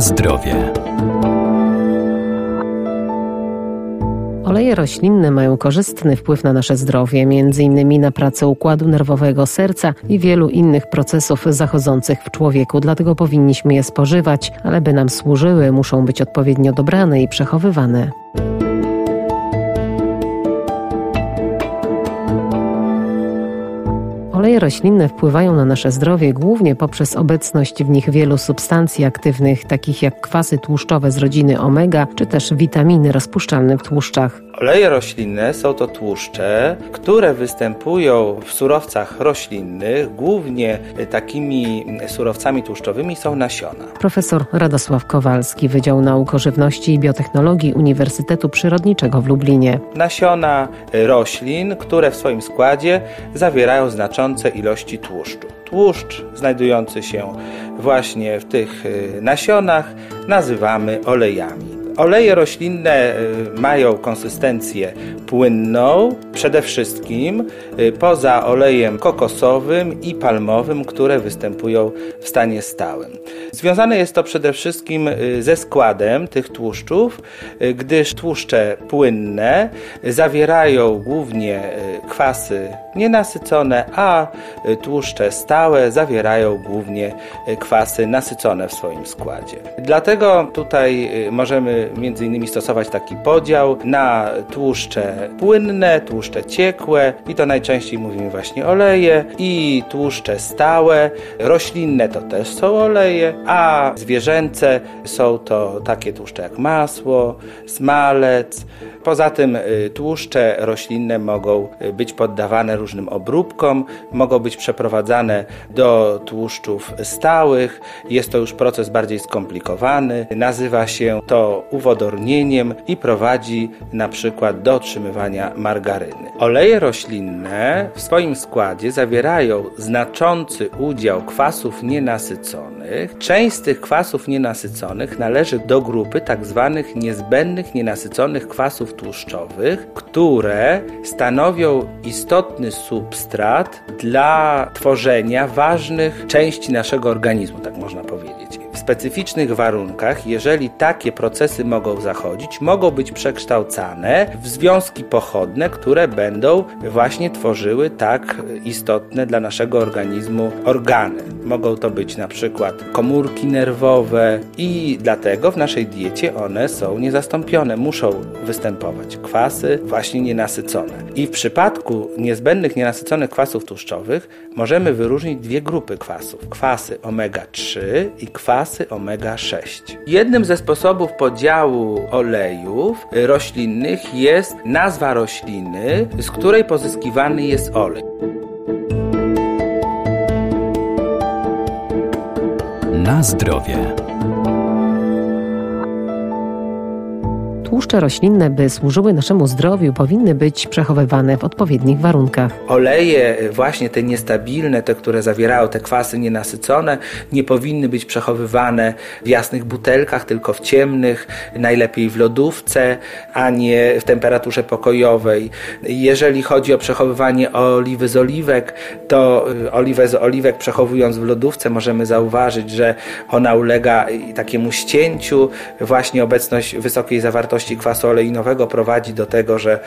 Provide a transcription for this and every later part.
Zdrowie. Oleje roślinne mają korzystny wpływ na nasze zdrowie, m.in. na pracę układu nerwowego serca i wielu innych procesów zachodzących w człowieku, dlatego powinniśmy je spożywać, ale by nam służyły, muszą być odpowiednio dobrane i przechowywane. Oleje roślinne wpływają na nasze zdrowie głównie poprzez obecność w nich wielu substancji aktywnych, takich jak kwasy tłuszczowe z rodziny omega, czy też witaminy rozpuszczalne w tłuszczach. Oleje roślinne są to tłuszcze, które występują w surowcach roślinnych. Głównie takimi surowcami tłuszczowymi są nasiona. Profesor Radosław Kowalski, Wydział Nauk o Żywności i Biotechnologii Uniwersytetu Przyrodniczego w Lublinie. Nasiona roślin, które w swoim składzie zawierają znaczące ilości tłuszczu. Tłuszcz znajdujący się właśnie w tych nasionach nazywamy olejami. Oleje roślinne y, mają konsystencję płynną, przede wszystkim y, poza olejem kokosowym i palmowym, które występują w stanie stałym. Związane jest to przede wszystkim y, ze składem tych tłuszczów, gdyż tłuszcze płynne zawierają głównie kwasy nienasycone, a tłuszcze stałe zawierają głównie kwasy nasycone w swoim składzie. Dlatego tutaj możemy między innymi stosować taki podział na tłuszcze płynne, tłuszcze ciekłe i to najczęściej mówimy właśnie oleje i tłuszcze stałe. Roślinne to też są oleje, a zwierzęce są to takie tłuszcze jak masło, smalec. Poza tym y, tłuszcze roślinne mogą y, być poddawane różnym obróbkom, mogą być przeprowadzane do tłuszczów stałych. Jest to już proces bardziej skomplikowany. Nazywa się to uwodornieniem i prowadzi na przykład do otrzymywania margaryny. Oleje roślinne w swoim składzie zawierają znaczący udział kwasów nienasyconych. Część z tych kwasów nienasyconych należy do grupy tzw. Tak niezbędnych nienasyconych kwasów tłuszczowych, które stanowią istotny substrat dla tworzenia ważnych części naszego organizmu, tak można powiedzieć. Specyficznych warunkach, jeżeli takie procesy mogą zachodzić, mogą być przekształcane w związki pochodne, które będą właśnie tworzyły tak istotne dla naszego organizmu organy. Mogą to być na przykład komórki nerwowe i dlatego w naszej diecie one są niezastąpione, muszą występować kwasy właśnie nienasycone. I w przypadku niezbędnych nienasyconych kwasów tłuszczowych możemy wyróżnić dwie grupy kwasów: kwasy omega-3 i kwasy omega-6. Jednym ze sposobów podziału olejów roślinnych jest nazwa rośliny, z której pozyskiwany jest olej. Na zdrowie. Tłuszcze roślinne, by służyły naszemu zdrowiu, powinny być przechowywane w odpowiednich warunkach. Oleje, właśnie te niestabilne, te, które zawierają te kwasy nienasycone, nie powinny być przechowywane w jasnych butelkach, tylko w ciemnych, najlepiej w lodówce, a nie w temperaturze pokojowej. Jeżeli chodzi o przechowywanie oliwy z oliwek, to y, oliwę z oliwek przechowując w lodówce możemy zauważyć, że ona ulega takiemu ścięciu, właśnie obecność wysokiej zawartości zawartości kwasu oleinowego prowadzi do tego, że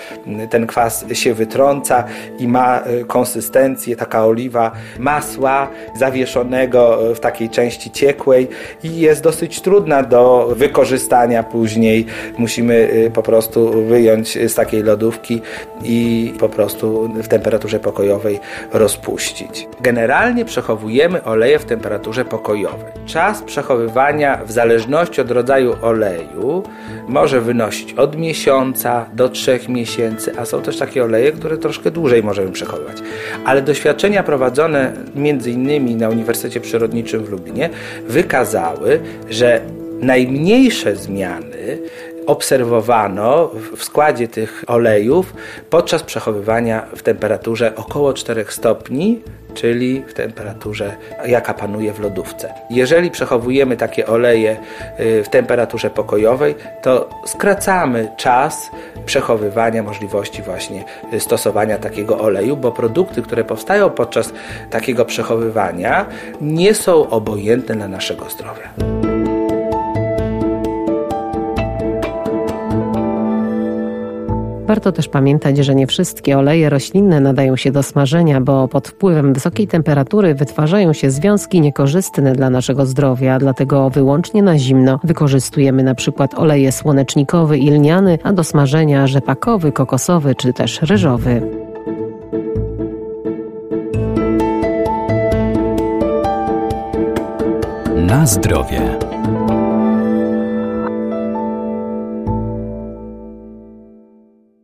ten kwas się wytrąca i ma y, konsystencję, taka oliwa masła zawieszonego w takiej części ciekłej i jest dosyć trudna do wykorzystania później. Musimy y, po prostu wyjąć z takiej lodówki i po prostu w temperaturze pokojowej rozpuścić. Generalnie przechowujemy oleje w temperaturze pokojowej. Czas przechowywania w zależności od rodzaju oleju może wynosić wynosić od miesiąca do trzech miesięcy, a są też takie oleje, które troszkę dłużej możemy przechowywać. Ale doświadczenia prowadzone innymi na Uniwersytecie Przyrodniczym w Lublinie wykazały, że najmniejsze zmiany obserwowano w składzie tych olejów podczas przechowywania w temperaturze około 4 stopni czyli w temperaturze, jaka panuje w lodówce. Jeżeli przechowujemy takie oleje y, w temperaturze pokojowej, to skracamy czas przechowywania, możliwości właśnie y, stosowania takiego oleju, bo produkty, które powstają podczas takiego przechowywania, nie są obojętne dla naszego zdrowia. Warto też pamiętać, że nie wszystkie oleje roślinne nadają się do smażenia, bo pod wpływem wysokiej temperatury wytwarzają się związki niekorzystne dla naszego zdrowia, dlatego wyłącznie na zimno wykorzystujemy na przykład oleje słonecznikowy i lniany, a do smażenia rzepakowy, kokosowy czy też ryżowy. Na zdrowie.